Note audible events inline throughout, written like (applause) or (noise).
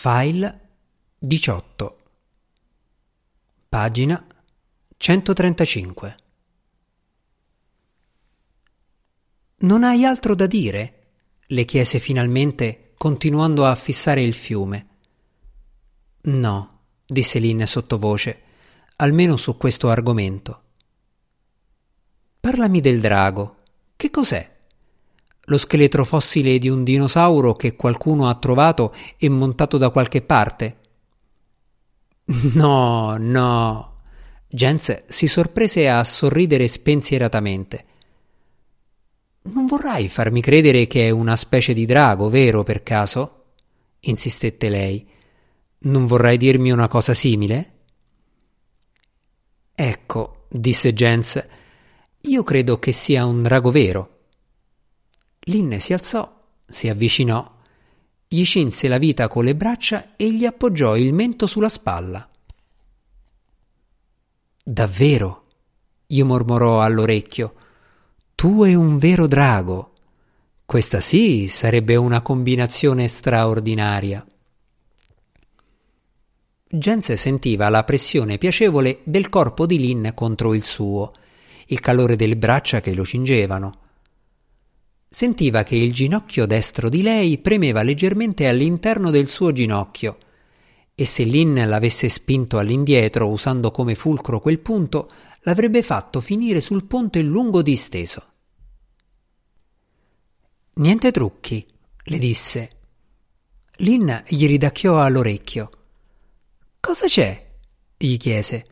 File 18 Pagina 135 Non hai altro da dire? le chiese finalmente, continuando a fissare il fiume. No, disse Lynn sottovoce, almeno su questo argomento. Parlami del drago. Che cos'è? Lo scheletro fossile di un dinosauro che qualcuno ha trovato e montato da qualche parte? (laughs) No, no. Jens si sorprese a sorridere spensieratamente. Non vorrai farmi credere che è una specie di drago, vero per caso? insistette lei. Non vorrai dirmi una cosa simile? Ecco, disse Jens, io credo che sia un drago vero. Lynn si alzò, si avvicinò, gli cinse la vita con le braccia e gli appoggiò il mento sulla spalla. Davvero? gli mormorò all'orecchio. Tu e un vero drago. Questa sì sarebbe una combinazione straordinaria. Jens sentiva la pressione piacevole del corpo di Lynn contro il suo, il calore delle braccia che lo cingevano. Sentiva che il ginocchio destro di lei premeva leggermente all'interno del suo ginocchio, e se Lynn l'avesse spinto all'indietro usando come fulcro quel punto, l'avrebbe fatto finire sul ponte lungo disteso. Niente trucchi, le disse. Lynn gli ridacchiò all'orecchio. Cosa c'è? gli chiese.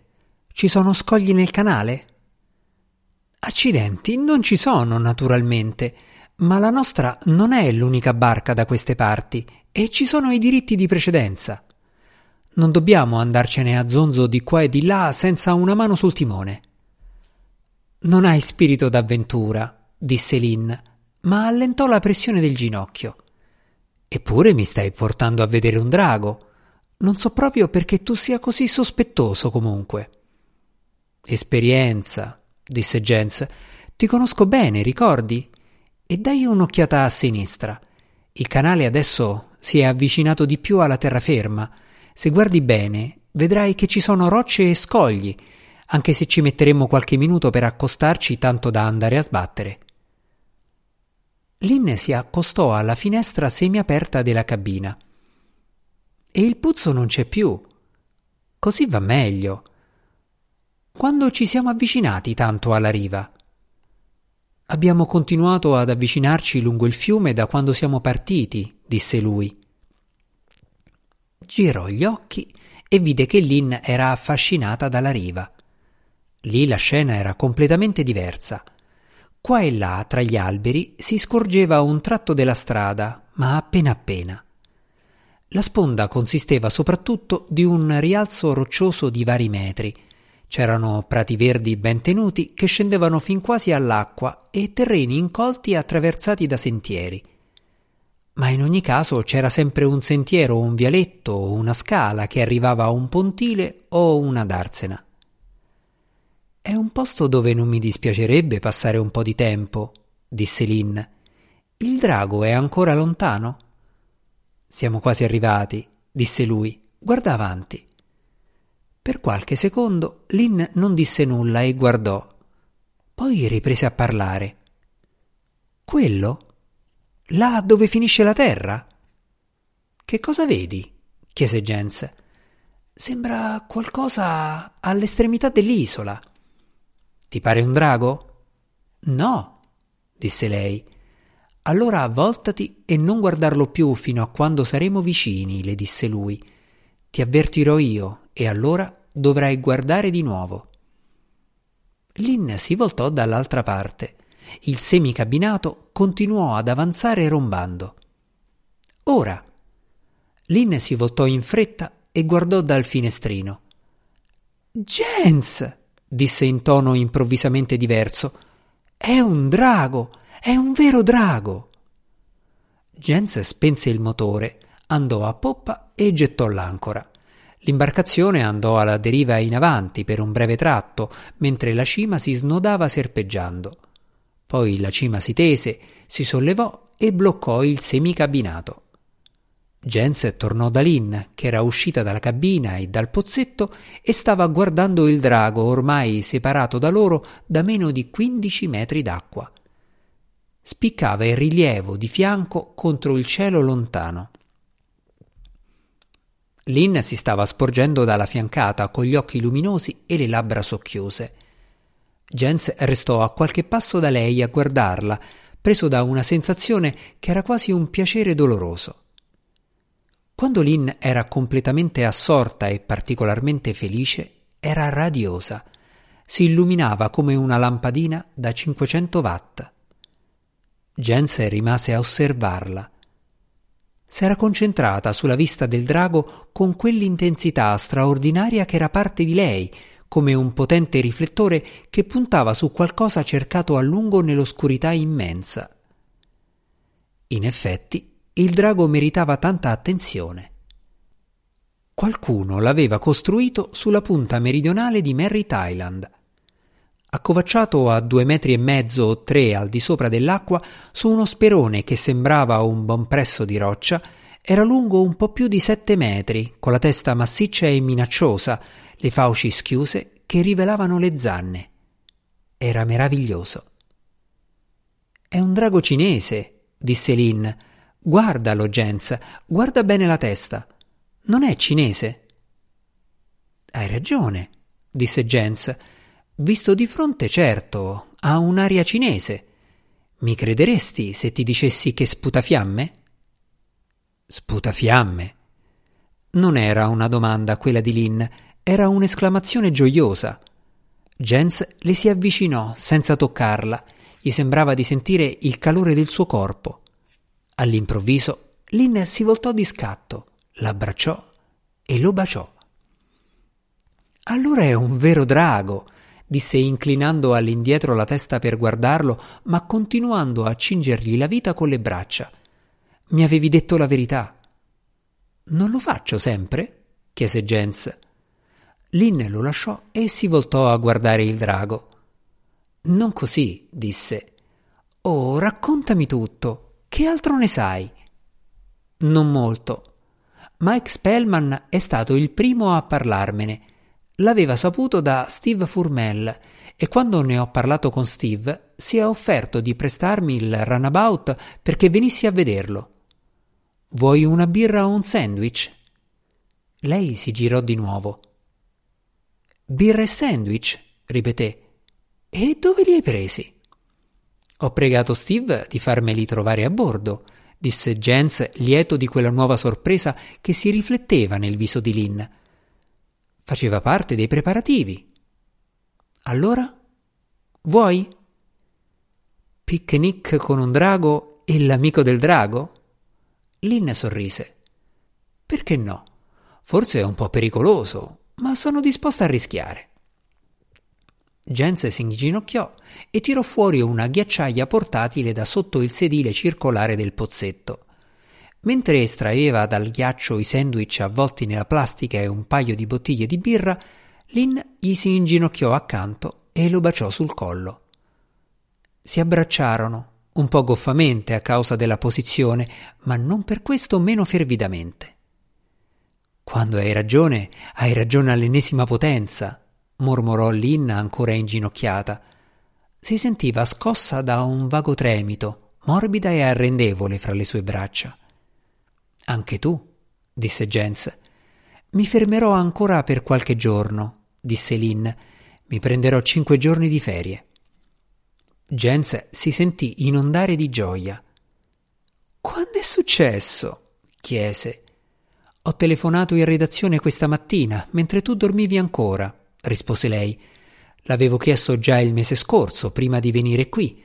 Ci sono scogli nel canale? Accidenti, non ci sono, naturalmente, ma la nostra non è l'unica barca da queste parti e ci sono i diritti di precedenza. Non dobbiamo andarcene a zonzo di qua e di là senza una mano sul timone. Non hai spirito d'avventura, disse Lynn, ma allentò la pressione del ginocchio. Eppure mi stai portando a vedere un drago. Non so proprio perché tu sia così sospettoso comunque. Esperienza, disse Jens. Ti conosco bene, ricordi? E dai un'occhiata a sinistra. Il canale adesso si è avvicinato di più alla terraferma. Se guardi bene, vedrai che ci sono rocce e scogli, anche se ci metteremo qualche minuto per accostarci tanto da andare a sbattere. Lynn si accostò alla finestra semiaperta della cabina. E il puzzo non c'è più. Così va meglio. Quando ci siamo avvicinati tanto alla riva? Abbiamo continuato ad avvicinarci lungo il fiume da quando siamo partiti, disse lui. Girò gli occhi e vide che Lynn era affascinata dalla riva. Lì la scena era completamente diversa. Qua e là, tra gli alberi, si scorgeva un tratto della strada, ma appena appena. La sponda consisteva soprattutto di un rialzo roccioso di vari metri, C'erano prati verdi ben tenuti che scendevano fin quasi all'acqua e terreni incolti attraversati da sentieri. Ma in ogni caso c'era sempre un sentiero un vialetto o una scala che arrivava a un pontile o una darsena. È un posto dove non mi dispiacerebbe passare un po' di tempo, disse Lynn. Il drago è ancora lontano? Siamo quasi arrivati, disse lui. Guarda avanti. Per qualche secondo Lynn non disse nulla e guardò. Poi riprese a parlare. Quello? Là dove finisce la terra? Che cosa vedi? chiese Jens. Sembra qualcosa all'estremità dell'isola. Ti pare un drago? No, disse lei. Allora avvoltati e non guardarlo più fino a quando saremo vicini, le disse lui. Ti avvertirò io e allora dovrai guardare di nuovo. Lynn si voltò dall'altra parte. Il semicabinato continuò ad avanzare rombando. Ora. Lynn si voltò in fretta e guardò dal finestrino. Jens! disse in tono improvvisamente diverso. È un drago! È un vero drago! Jens spense il motore, andò a poppa e gettò l'ancora. L'imbarcazione andò alla deriva in avanti per un breve tratto, mentre la cima si snodava serpeggiando. Poi la cima si tese, si sollevò e bloccò il semicabinato. Jens tornò da Lynn, che era uscita dalla cabina e dal pozzetto e stava guardando il drago ormai separato da loro da meno di quindici metri d'acqua. Spiccava il rilievo di fianco contro il cielo lontano. Lynn si stava sporgendo dalla fiancata con gli occhi luminosi e le labbra socchiuse. Jens restò a qualche passo da lei a guardarla, preso da una sensazione che era quasi un piacere doloroso. Quando Lynn era completamente assorta e particolarmente felice, era radiosa. Si illuminava come una lampadina da 500 watt. Jens rimase a osservarla. S'era concentrata sulla vista del drago con quell'intensità straordinaria che era parte di lei, come un potente riflettore che puntava su qualcosa cercato a lungo nell'oscurità immensa. In effetti, il drago meritava tanta attenzione. Qualcuno l'aveva costruito sulla punta meridionale di Merritt Island. Accovacciato a due metri e mezzo o tre al di sopra dell'acqua, su uno sperone che sembrava un buon presso di roccia, era lungo un po' più di sette metri, con la testa massiccia e minacciosa, le fauci schiuse che rivelavano le zanne. Era meraviglioso. È un drago cinese, disse Lynn, Guardalo, Jens, guarda bene la testa. Non è cinese. Hai ragione, disse Jens. Visto di fronte, certo, ha un'aria cinese. Mi crederesti se ti dicessi che sputa fiamme? Sputa fiamme. Non era una domanda quella di Lynn, era un'esclamazione gioiosa. Jens le si avvicinò senza toccarla, gli sembrava di sentire il calore del suo corpo. All'improvviso Lynn si voltò di scatto, l'abbracciò e lo baciò. Allora è un vero drago, disse inclinando all'indietro la testa per guardarlo, ma continuando a cingergli la vita con le braccia. Mi avevi detto la verità. Non lo faccio sempre? chiese Jens. Lynn lo lasciò e si voltò a guardare il drago. Non così, disse. Oh, raccontami tutto. Che altro ne sai? Non molto. Mike Spellman è stato il primo a parlarmene. L'aveva saputo da Steve Furmel e quando ne ho parlato con Steve si è offerto di prestarmi il runabout perché venissi a vederlo. Vuoi una birra o un sandwich? Lei si girò di nuovo. Birra e sandwich? ripeté. E dove li hai presi? Ho pregato Steve di farmeli trovare a bordo, disse Jens, lieto di quella nuova sorpresa che si rifletteva nel viso di Lynn. Faceva parte dei preparativi. Allora? Vuoi? Picnic con un drago e l'amico del drago? Lynn sorrise. Perché no? Forse è un po' pericoloso, ma sono disposta a rischiare. Jens si inginocchiò e tirò fuori una ghiacciaia portatile da sotto il sedile circolare del pozzetto. Mentre estraeva dal ghiaccio i sandwich avvolti nella plastica e un paio di bottiglie di birra, Lynn gli si inginocchiò accanto e lo baciò sul collo. Si abbracciarono, un po' goffamente a causa della posizione, ma non per questo meno fervidamente. Quando hai ragione, hai ragione all'ennesima potenza, mormorò Lynn ancora inginocchiata. Si sentiva scossa da un vago tremito, morbida e arrendevole fra le sue braccia. Anche tu, disse Jens. Mi fermerò ancora per qualche giorno, disse Lynn. Mi prenderò cinque giorni di ferie. Jens si sentì inondare di gioia. Quando è successo? chiese. Ho telefonato in redazione questa mattina, mentre tu dormivi ancora rispose lei. L'avevo chiesto già il mese scorso, prima di venire qui.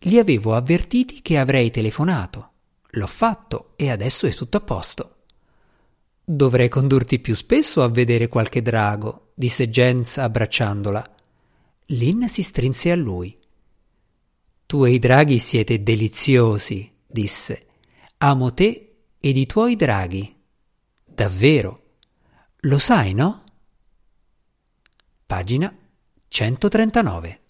Li avevo avvertiti che avrei telefonato. L'ho fatto e adesso è tutto a posto. Dovrei condurti più spesso a vedere qualche drago, disse Jens abbracciandola. Lynn si strinse a lui. Tu e i draghi siete deliziosi, disse. Amo te ed i tuoi draghi. Davvero. Lo sai, no? Pagina 139